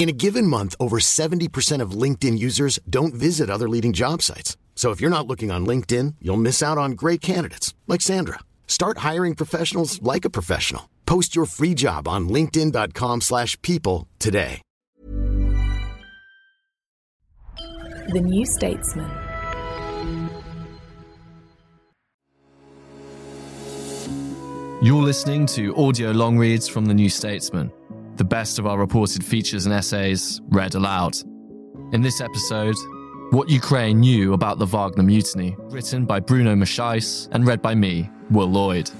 In a given month, over 70% of LinkedIn users don't visit other leading job sites. So if you're not looking on LinkedIn, you'll miss out on great candidates like Sandra. Start hiring professionals like a professional. Post your free job on linkedin.com/people slash people today. The New Statesman. You're listening to audio long reads from The New Statesman, the best of our reported features and essays read aloud. In this episode, What Ukraine Knew About the Wagner Mutiny, written by Bruno Macaes and read by me, Will Lloyd.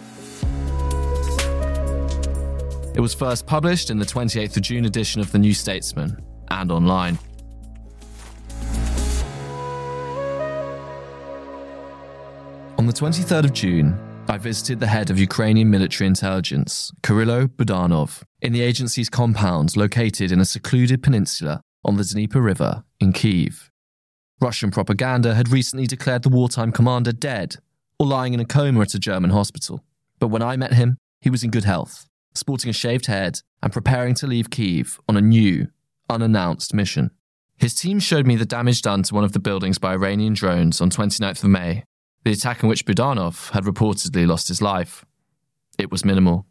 It was first published in the 28th of June edition of The New Statesman and online. On the 23rd of June, I visited the head of Ukrainian military intelligence, Kyrylo Budanov, in the agency's compound located in a secluded peninsula on the Dnieper River in Kiev. Russian propaganda had recently declared the wartime commander dead or lying in a coma at a German hospital. But when I met him, he was in good health, sporting a shaved head and preparing to leave Kiev on a new, unannounced mission. His team showed me the damage done to one of the buildings by Iranian drones on 29th of May the attack in which Budanov had reportedly lost his life. It was minimal.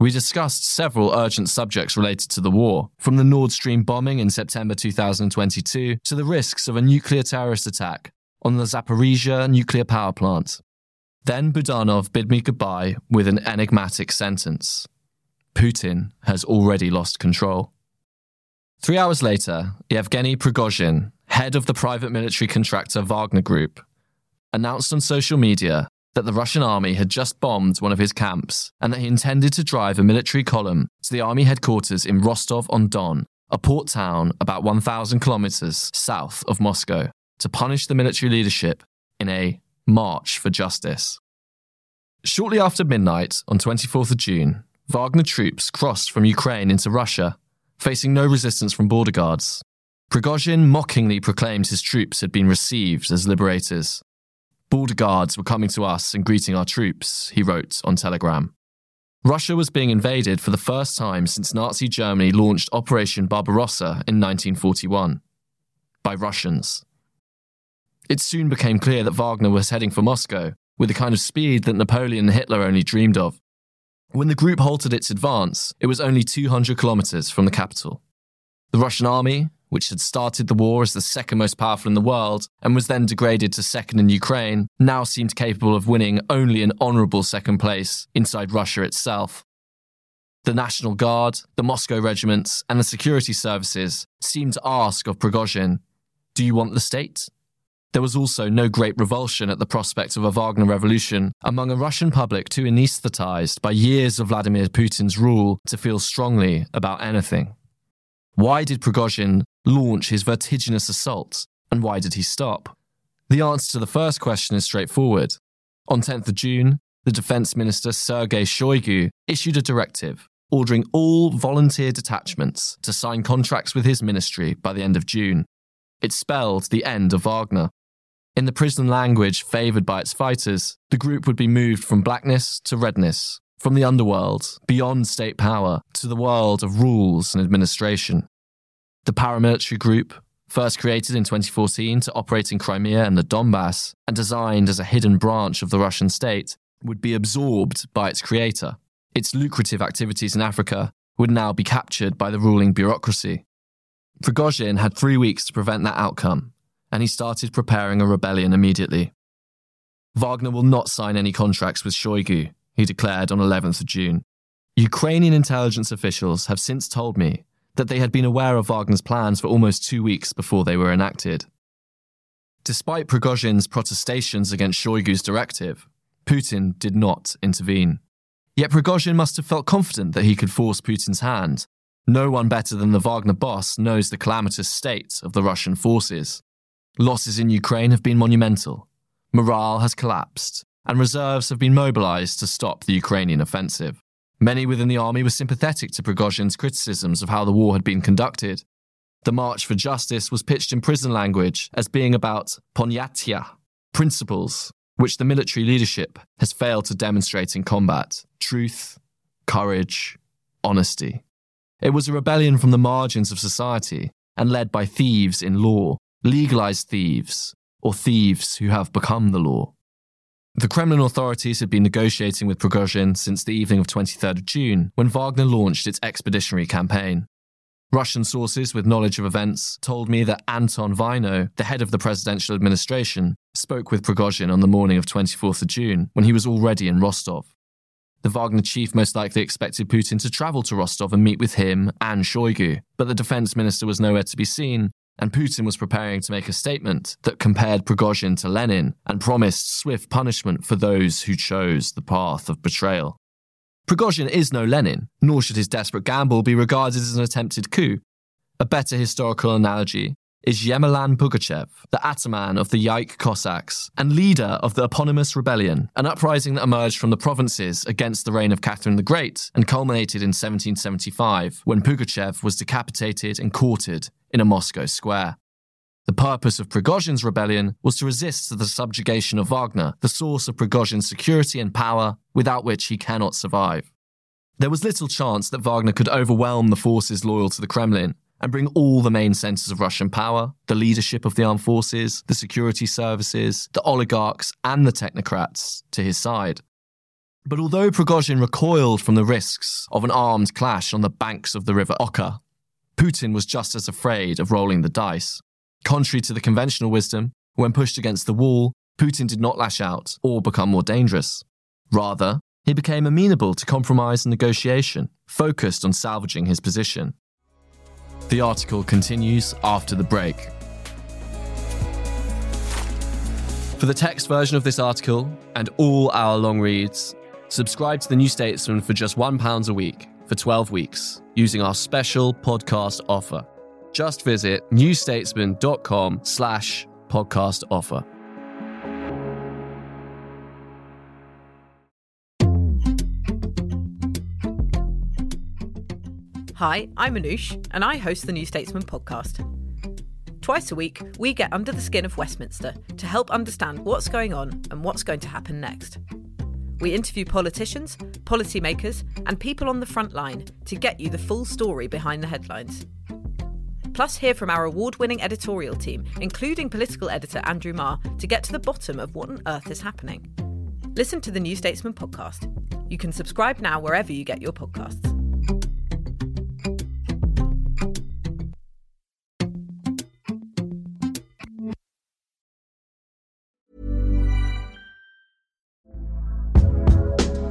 We discussed several urgent subjects related to the war, from the Nord Stream bombing in September 2022 to the risks of a nuclear terrorist attack on the Zaporizhzhia nuclear power plant. Then Budanov bid me goodbye with an enigmatic sentence Putin has already lost control. Three hours later, Yevgeny Prigozhin, head of the private military contractor Wagner Group, announced on social media that the Russian army had just bombed one of his camps and that he intended to drive a military column to the army headquarters in Rostov on Don, a port town about 1,000 kilometers south of Moscow, to punish the military leadership in a march for justice. Shortly after midnight on 24th of June, Wagner troops crossed from Ukraine into Russia, facing no resistance from border guards. Prigozhin mockingly proclaimed his troops had been received as liberators Border guards were coming to us and greeting our troops, he wrote on Telegram. Russia was being invaded for the first time since Nazi Germany launched Operation Barbarossa in 1941 by Russians. It soon became clear that Wagner was heading for Moscow with the kind of speed that Napoleon and Hitler only dreamed of. When the group halted its advance, it was only 200 kilometers from the capital. The Russian army, which had started the war as the second most powerful in the world and was then degraded to second in Ukraine, now seemed capable of winning only an honourable second place inside Russia itself. The National Guard, the Moscow regiments, and the security services seemed to ask of Prigozhin, Do you want the state? There was also no great revulsion at the prospect of a Wagner revolution among a Russian public too anesthetized by years of Vladimir Putin's rule to feel strongly about anything. Why did Prigozhin launch his vertiginous assault, and why did he stop? The answer to the first question is straightforward. On 10th of June, the Defense Minister Sergei Shoigu issued a directive ordering all volunteer detachments to sign contracts with his ministry by the end of June. It spelled the end of Wagner. In the prison language favoured by its fighters, the group would be moved from blackness to redness, from the underworld, beyond state power, to the world of rules and administration. The paramilitary group, first created in 2014 to operate in Crimea and the Donbass, and designed as a hidden branch of the Russian state, would be absorbed by its creator. Its lucrative activities in Africa would now be captured by the ruling bureaucracy. Prigozhin had three weeks to prevent that outcome, and he started preparing a rebellion immediately. Wagner will not sign any contracts with Shoigu, he declared on 11th of June. Ukrainian intelligence officials have since told me that they had been aware of Wagner's plans for almost two weeks before they were enacted. Despite Prigozhin's protestations against Shoigu's directive, Putin did not intervene. Yet Prigozhin must have felt confident that he could force Putin's hand, No one better than the Wagner boss knows the calamitous state of the Russian forces. Losses in Ukraine have been monumental. Morale has collapsed, and reserves have been mobilized to stop the Ukrainian offensive. Many within the army were sympathetic to Prigozhin's criticisms of how the war had been conducted. The March for Justice was pitched in prison language as being about ponyatya, principles, which the military leadership has failed to demonstrate in combat truth, courage, honesty. It was a rebellion from the margins of society and led by thieves in law, legalized thieves, or thieves who have become the law. The Kremlin authorities had been negotiating with Prigozhin since the evening of 23rd of June when Wagner launched its expeditionary campaign. Russian sources with knowledge of events told me that Anton Vaino, the head of the presidential administration, spoke with Prigozhin on the morning of 24th of June when he was already in Rostov. The Wagner chief most likely expected Putin to travel to Rostov and meet with him and Shoigu, but the defense minister was nowhere to be seen, and Putin was preparing to make a statement that compared Prigozhin to Lenin and promised swift punishment for those who chose the path of betrayal. Prigozhin is no Lenin, nor should his desperate gamble be regarded as an attempted coup. A better historical analogy is Yemelyan Pugachev, the ataman of the Yaik Cossacks and leader of the eponymous rebellion, an uprising that emerged from the provinces against the reign of Catherine the Great and culminated in 1775 when Pugachev was decapitated and quartered in a Moscow square. The purpose of Prigozhin's rebellion was to resist the subjugation of Wagner, the source of Prigozhin's security and power, without which he cannot survive. There was little chance that Wagner could overwhelm the forces loyal to the Kremlin, and bring all the main centers of Russian power the leadership of the armed forces, the security services, the oligarchs, and the technocrats to his side. But although Prigozhin recoiled from the risks of an armed clash on the banks of the river Oka, Putin was just as afraid of rolling the dice. Contrary to the conventional wisdom, when pushed against the wall, Putin did not lash out or become more dangerous. Rather, he became amenable to compromise and negotiation, focused on salvaging his position. The article continues after the break. For the text version of this article and all our long reads, subscribe to the New Statesman for just £1 a week for 12 weeks using our special podcast offer. Just visit newstatesman.com slash podcast offer. Hi, I'm Anoosh, and I host the New Statesman podcast. Twice a week, we get under the skin of Westminster to help understand what's going on and what's going to happen next. We interview politicians, policymakers, and people on the front line to get you the full story behind the headlines. Plus, hear from our award winning editorial team, including political editor Andrew Marr, to get to the bottom of what on earth is happening. Listen to the New Statesman podcast. You can subscribe now wherever you get your podcasts.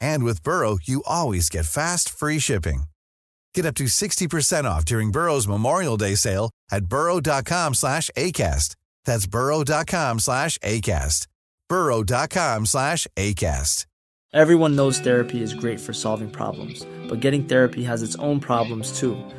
And with Burrow, you always get fast, free shipping. Get up to 60% off during Burrow's Memorial Day sale at burrow.com slash ACAST. That's burrow.com slash ACAST. burrow.com slash ACAST. Everyone knows therapy is great for solving problems, but getting therapy has its own problems too,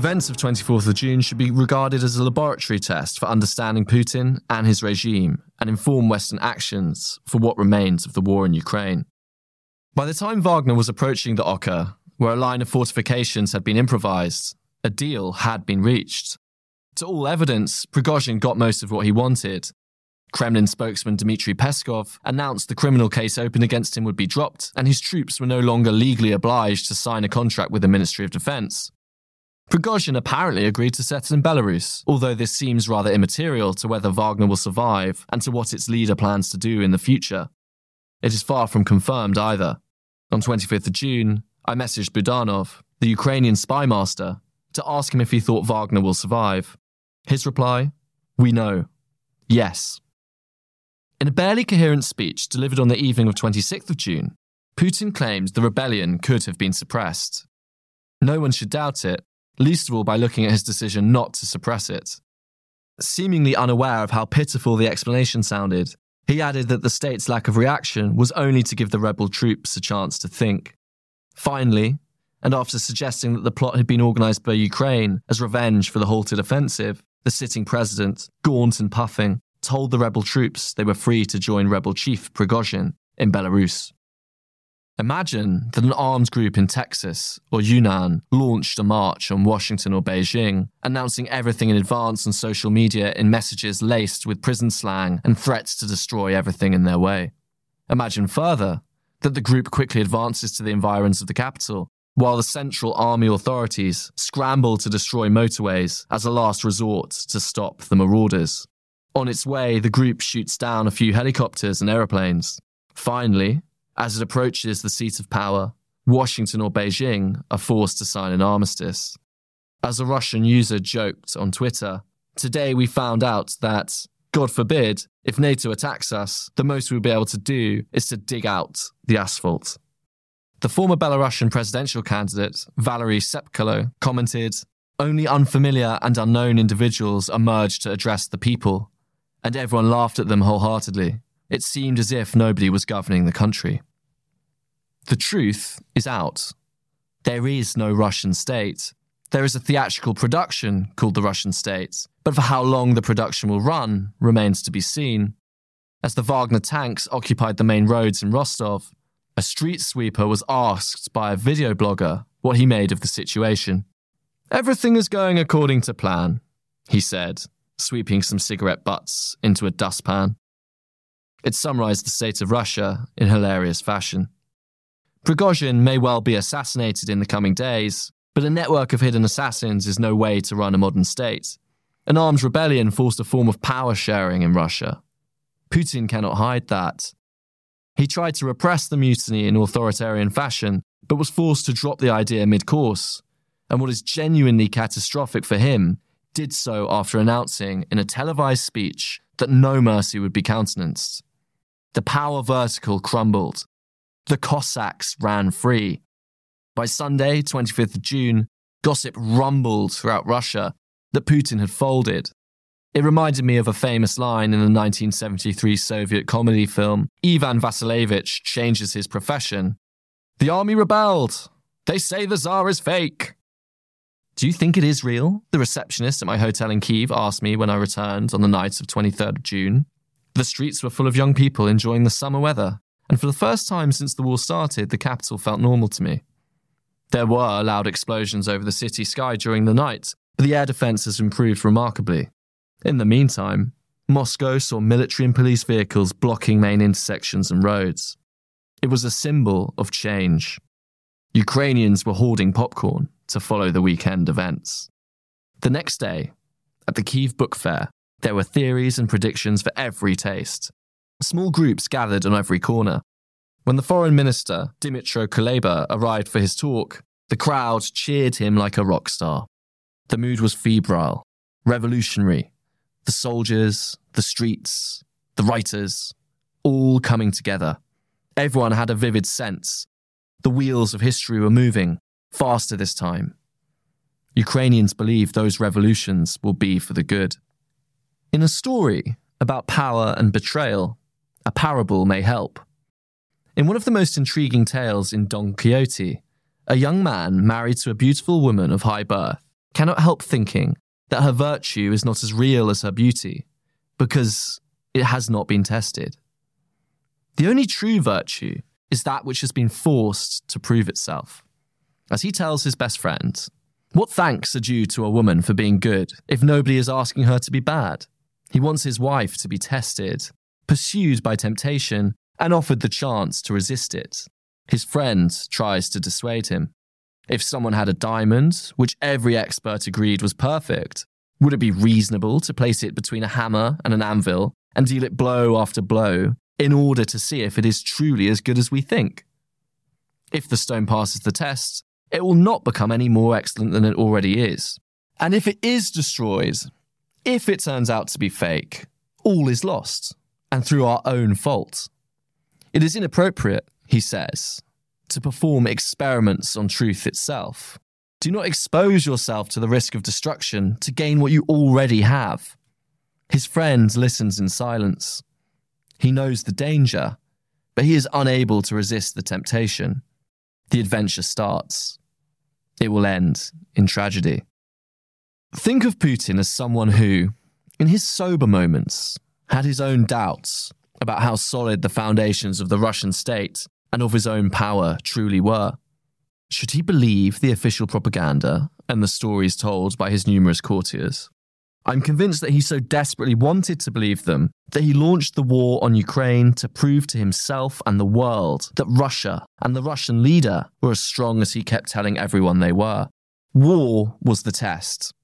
events of 24th of June should be regarded as a laboratory test for understanding Putin and his regime and inform Western actions for what remains of the war in Ukraine. By the time Wagner was approaching the Oka, where a line of fortifications had been improvised, a deal had been reached. To all evidence, Prigozhin got most of what he wanted. Kremlin spokesman Dmitry Peskov announced the criminal case opened against him would be dropped, and his troops were no longer legally obliged to sign a contract with the Ministry of Defense. Prigozhin apparently agreed to settle in Belarus, although this seems rather immaterial to whether Wagner will survive and to what its leader plans to do in the future. It is far from confirmed either. On 25th of June, I messaged Budanov, the Ukrainian spy master, to ask him if he thought Wagner will survive. His reply We know. Yes. In a barely coherent speech delivered on the evening of 26th of June, Putin claimed the rebellion could have been suppressed. No one should doubt it, least of all by looking at his decision not to suppress it. Seemingly unaware of how pitiful the explanation sounded, he added that the state's lack of reaction was only to give the rebel troops a chance to think. Finally, and after suggesting that the plot had been organized by Ukraine as revenge for the halted offensive, the sitting president, gaunt and puffing, told the rebel troops they were free to join rebel chief Prigozhin in Belarus. Imagine that an armed group in Texas or Yunnan launched a march on Washington or Beijing, announcing everything in advance on social media in messages laced with prison slang and threats to destroy everything in their way. Imagine further that the group quickly advances to the environs of the capital, while the central army authorities scramble to destroy motorways as a last resort to stop the marauders. On its way, the group shoots down a few helicopters and aeroplanes. Finally, as it approaches the seat of power, Washington or Beijing are forced to sign an armistice. As a Russian user joked on Twitter, today we found out that, God forbid, if NATO attacks us, the most we'll be able to do is to dig out the asphalt. The former Belarusian presidential candidate, Valery Tsepkalo, commented, Only unfamiliar and unknown individuals emerged to address the people, and everyone laughed at them wholeheartedly. It seemed as if nobody was governing the country. The truth is out. There is no Russian state. There is a theatrical production called The Russian State, but for how long the production will run remains to be seen. As the Wagner tanks occupied the main roads in Rostov, a street sweeper was asked by a video blogger what he made of the situation. Everything is going according to plan, he said, sweeping some cigarette butts into a dustpan. It summarized the state of Russia in hilarious fashion. Prigozhin may well be assassinated in the coming days, but a network of hidden assassins is no way to run a modern state. An armed rebellion forced a form of power sharing in Russia. Putin cannot hide that. He tried to repress the mutiny in authoritarian fashion, but was forced to drop the idea mid course. And what is genuinely catastrophic for him, did so after announcing in a televised speech that no mercy would be countenanced. The power vertical crumbled. The Cossacks ran free. By Sunday, 25th of June, gossip rumbled throughout Russia that Putin had folded. It reminded me of a famous line in the 1973 Soviet comedy film Ivan Vasilevich changes his profession. The army rebelled. They say the Tsar is fake. Do you think it is real? The receptionist at my hotel in Kiev asked me when I returned on the night of 23rd of June. The streets were full of young people enjoying the summer weather, and for the first time since the war started, the capital felt normal to me. There were loud explosions over the city sky during the night, but the air defense has improved remarkably. In the meantime, Moscow saw military and police vehicles blocking main intersections and roads. It was a symbol of change. Ukrainians were hoarding popcorn to follow the weekend events. The next day, at the Kiev Book Fair, there were theories and predictions for every taste. Small groups gathered on every corner. When the foreign minister, Dmytro Kuleba, arrived for his talk, the crowd cheered him like a rock star. The mood was febrile, revolutionary. The soldiers, the streets, the writers, all coming together. Everyone had a vivid sense. The wheels of history were moving, faster this time. Ukrainians believe those revolutions will be for the good. In a story about power and betrayal, a parable may help. In one of the most intriguing tales in Don Quixote, a young man married to a beautiful woman of high birth cannot help thinking that her virtue is not as real as her beauty because it has not been tested. The only true virtue is that which has been forced to prove itself. As he tells his best friend, what thanks are due to a woman for being good if nobody is asking her to be bad? He wants his wife to be tested, pursued by temptation, and offered the chance to resist it. His friend tries to dissuade him. If someone had a diamond, which every expert agreed was perfect, would it be reasonable to place it between a hammer and an anvil and deal it blow after blow in order to see if it is truly as good as we think? If the stone passes the test, it will not become any more excellent than it already is. And if it is destroyed, if it turns out to be fake, all is lost, and through our own fault. It is inappropriate, he says, to perform experiments on truth itself. Do not expose yourself to the risk of destruction to gain what you already have. His friend listens in silence. He knows the danger, but he is unable to resist the temptation. The adventure starts it will end in tragedy. Think of Putin as someone who, in his sober moments, had his own doubts about how solid the foundations of the Russian state and of his own power truly were. Should he believe the official propaganda and the stories told by his numerous courtiers? I'm convinced that he so desperately wanted to believe them that he launched the war on Ukraine to prove to himself and the world that Russia and the Russian leader were as strong as he kept telling everyone they were. War was the test.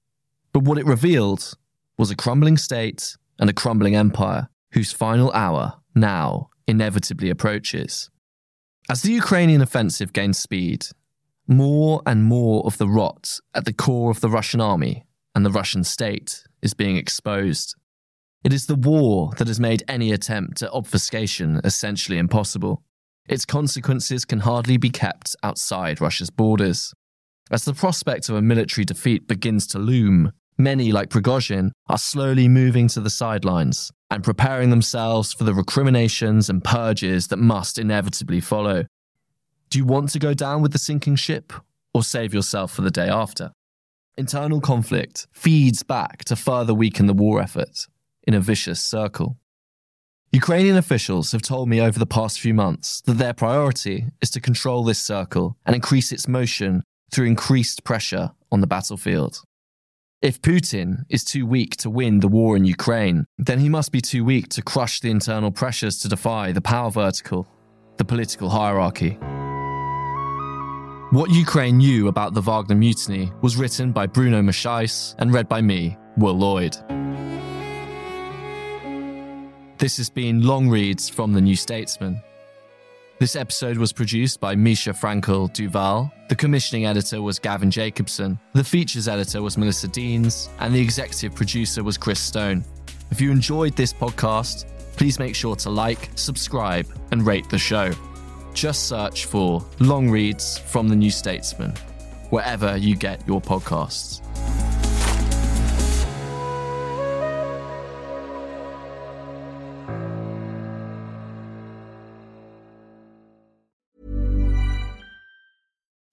But what it revealed was a crumbling state and a crumbling empire whose final hour now inevitably approaches. As the Ukrainian offensive gains speed, more and more of the rot at the core of the Russian army and the Russian state is being exposed. It is the war that has made any attempt at obfuscation essentially impossible. Its consequences can hardly be kept outside Russia's borders. As the prospect of a military defeat begins to loom, many, like Prigozhin, are slowly moving to the sidelines and preparing themselves for the recriminations and purges that must inevitably follow. Do you want to go down with the sinking ship or save yourself for the day after? Internal conflict feeds back to further weaken the war effort in a vicious circle. Ukrainian officials have told me over the past few months that their priority is to control this circle and increase its motion through increased pressure on the battlefield. If Putin is too weak to win the war in Ukraine, then he must be too weak to crush the internal pressures to defy the power vertical, the political hierarchy. What Ukraine Knew About the Wagner Mutiny was written by Bruno Macaes and read by me, Will Lloyd. This has been Long Reads from The New Statesman. This episode was produced by Mischa Frankl Duval. The commissioning editor was Gavin Jacobson. The features editor was Melissa Deans. And the executive producer was Chris Stone. If you enjoyed this podcast, please make sure to like, subscribe, and rate the show just search for Long Reads from the New Statesman wherever you get your podcasts.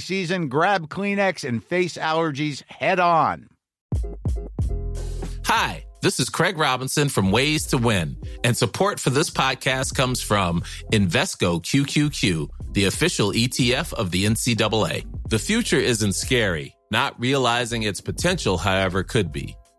season, grab Kleenex and face allergies head on. Hi, this is Craig Robinson from Ways to Win, and support for this podcast comes from Invesco QQQ, the official ETF of the NCAA. The future isn't scary. Not realizing its potential, however, could be.